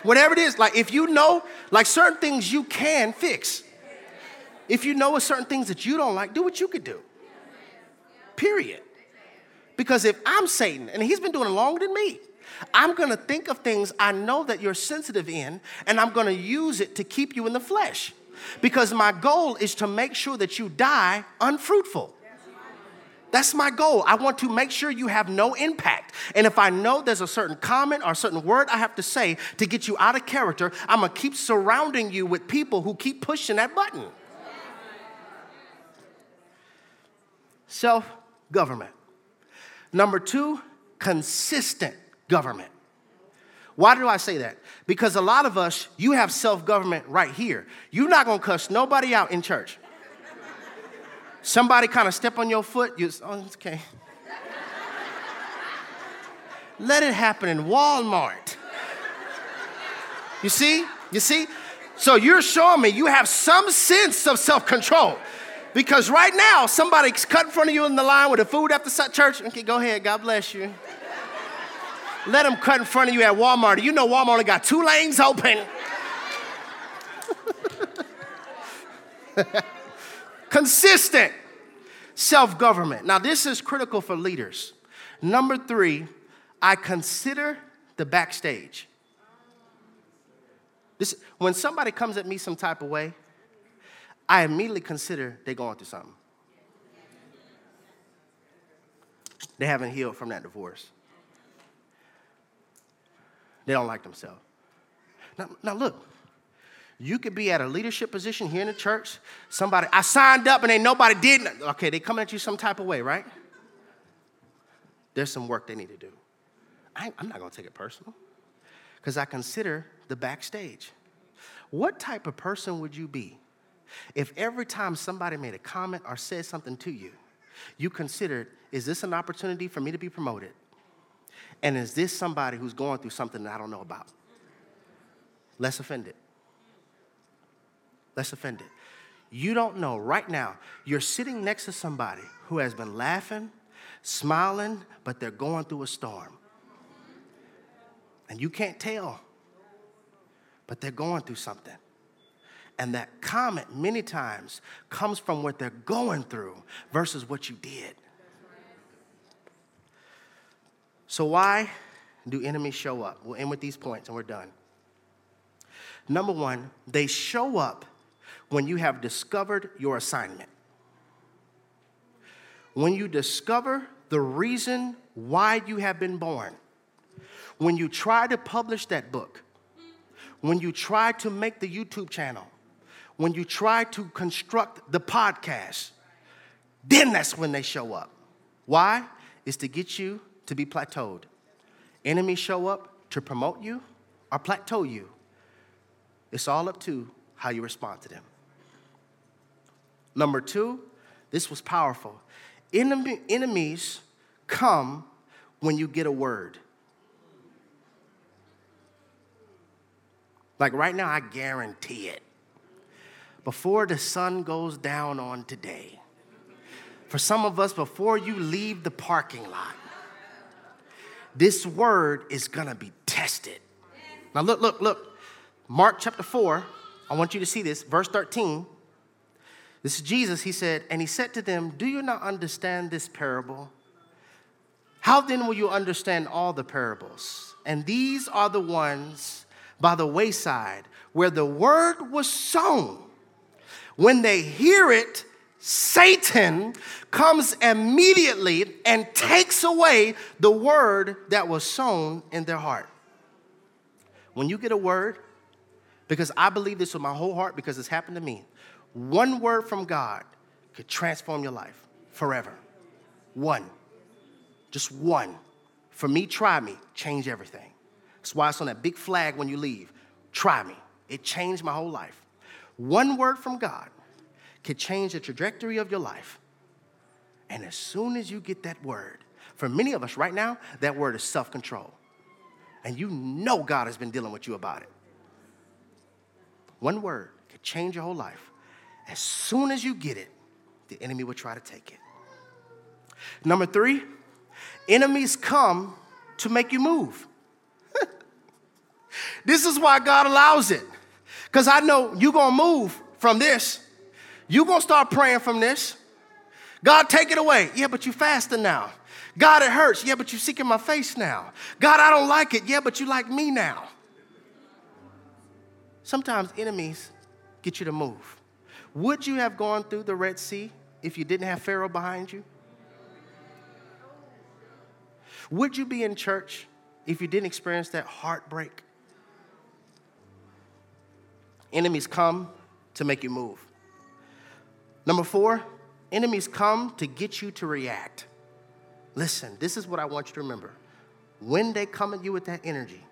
Whatever it is, like if you know, like certain things you can fix. If you know certain things that you don't like, do what you could do. Period. Because if I'm Satan, and he's been doing it longer than me, I'm gonna think of things I know that you're sensitive in, and I'm gonna use it to keep you in the flesh. Because my goal is to make sure that you die unfruitful. That's my goal. I want to make sure you have no impact. And if I know there's a certain comment or a certain word I have to say to get you out of character, I'm gonna keep surrounding you with people who keep pushing that button. Self government. Number two, consistent government. Why do I say that? Because a lot of us, you have self government right here. You're not gonna cuss nobody out in church. Somebody kind of step on your foot, you, oh, okay. Let it happen in Walmart. You see? You see? So you're showing me you have some sense of self control. Because right now, somebody's cut in front of you in the line with the food after church. Okay, go ahead. God bless you. Let them cut in front of you at Walmart. You know Walmart only got two lanes open. Consistent self government. Now, this is critical for leaders. Number three, I consider the backstage. This, when somebody comes at me some type of way, I immediately consider they're going through something. They haven't healed from that divorce. They don't like themselves. Now, now look, you could be at a leadership position here in the church. Somebody, I signed up and ain't nobody did. Okay, they come at you some type of way, right? There's some work they need to do. I, I'm not gonna take it personal because I consider the backstage. What type of person would you be if every time somebody made a comment or said something to you, you considered, is this an opportunity for me to be promoted? And is this somebody who's going through something that I don't know about? Less offended less offended. You don't know right now, you're sitting next to somebody who has been laughing, smiling, but they're going through a storm. And you can't tell, but they're going through something. And that comment many times comes from what they're going through versus what you did. So, why do enemies show up? We'll end with these points and we're done. Number one, they show up when you have discovered your assignment. When you discover the reason why you have been born. When you try to publish that book. When you try to make the YouTube channel. When you try to construct the podcast. Then that's when they show up. Why? Is to get you to be plateaued. Enemies show up to promote you or plateau you. It's all up to how you respond to them. Number two, this was powerful. Enemy, enemies come when you get a word. Like right now, I guarantee it. before the sun goes down on today. For some of us, before you leave the parking lot, this word is gonna be tested. Now, look, look, look. Mark chapter 4, I want you to see this, verse 13. This is Jesus. He said, And he said to them, Do you not understand this parable? How then will you understand all the parables? And these are the ones by the wayside where the word was sown. When they hear it, Satan comes immediately and takes away the word that was sown in their heart. When you get a word, because I believe this with my whole heart because it's happened to me, one word from God could transform your life forever. One. Just one. For me, try me, change everything. That's why it's on that big flag when you leave. Try me. It changed my whole life. One word from God could change the trajectory of your life. And as soon as you get that word, for many of us right now, that word is self control. And you know God has been dealing with you about it. One word could change your whole life. As soon as you get it, the enemy will try to take it. Number three, enemies come to make you move. this is why God allows it. Because I know you're going to move from this. You're going to start praying from this. God, take it away. Yeah, but you fasting now. God, it hurts. Yeah, but you seeking my face now. God, I don't like it. Yeah, but you like me now. Sometimes enemies get you to move. Would you have gone through the Red Sea if you didn't have Pharaoh behind you? Would you be in church if you didn't experience that heartbreak? Enemies come to make you move. Number four, enemies come to get you to react. Listen, this is what I want you to remember. When they come at you with that energy,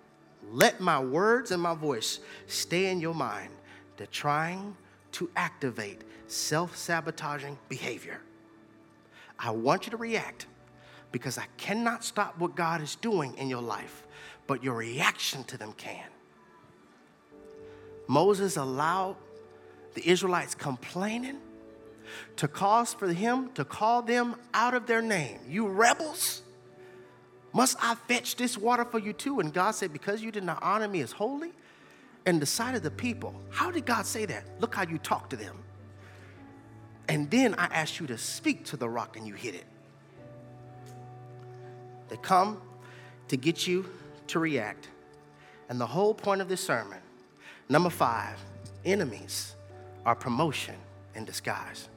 let my words and my voice stay in your mind. They're trying to activate self sabotaging behavior. I want you to react because I cannot stop what God is doing in your life, but your reaction to them can. Moses allowed the Israelites complaining to cause for him to call them out of their name. You rebels, must I fetch this water for you too? And God said, Because you did not honor me as holy in the sight of the people. How did God say that? Look how you talk to them. And then I asked you to speak to the rock and you hit it. They come to get you to react. And the whole point of this sermon, number five, enemies are promotion in disguise.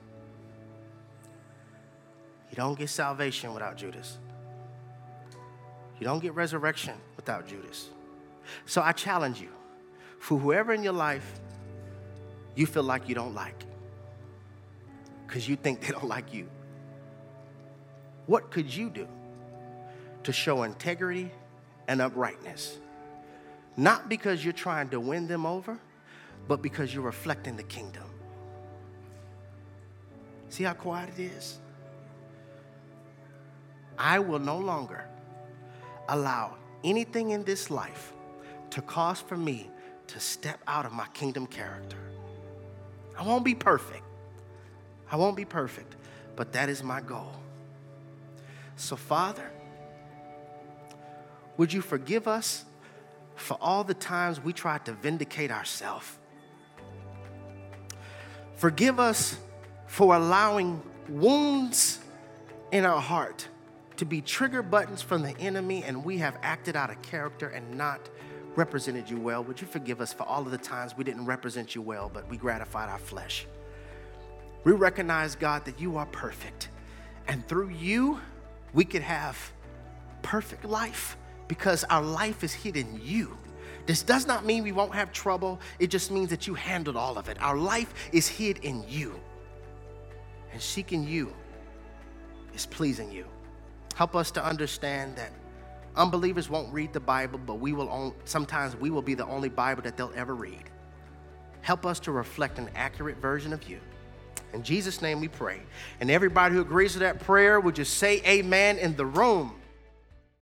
You don't get salvation without Judas. You don't get resurrection without Judas. So I challenge you for whoever in your life you feel like you don't like because you think they don't like you. What could you do to show integrity and uprightness. Not because you're trying to win them over, but because you're reflecting the kingdom. See how quiet it is? I will no longer allow anything in this life to cause for me to step out of my kingdom character. I won't be perfect. I won't be perfect, but that is my goal. So, Father, would you forgive us for all the times we tried to vindicate ourselves? Forgive us for allowing wounds in our heart to be trigger buttons from the enemy and we have acted out of character and not represented you well. Would you forgive us for all of the times we didn't represent you well, but we gratified our flesh? We recognize, God, that you are perfect. And through you, we could have perfect life because our life is hid in you. This does not mean we won't have trouble. It just means that you handled all of it. Our life is hid in you. And seeking you is pleasing you. Help us to understand that unbelievers won't read the Bible, but we will on, sometimes we will be the only Bible that they'll ever read. Help us to reflect an accurate version of you. In Jesus' name we pray. And everybody who agrees with that prayer would just say amen in the room.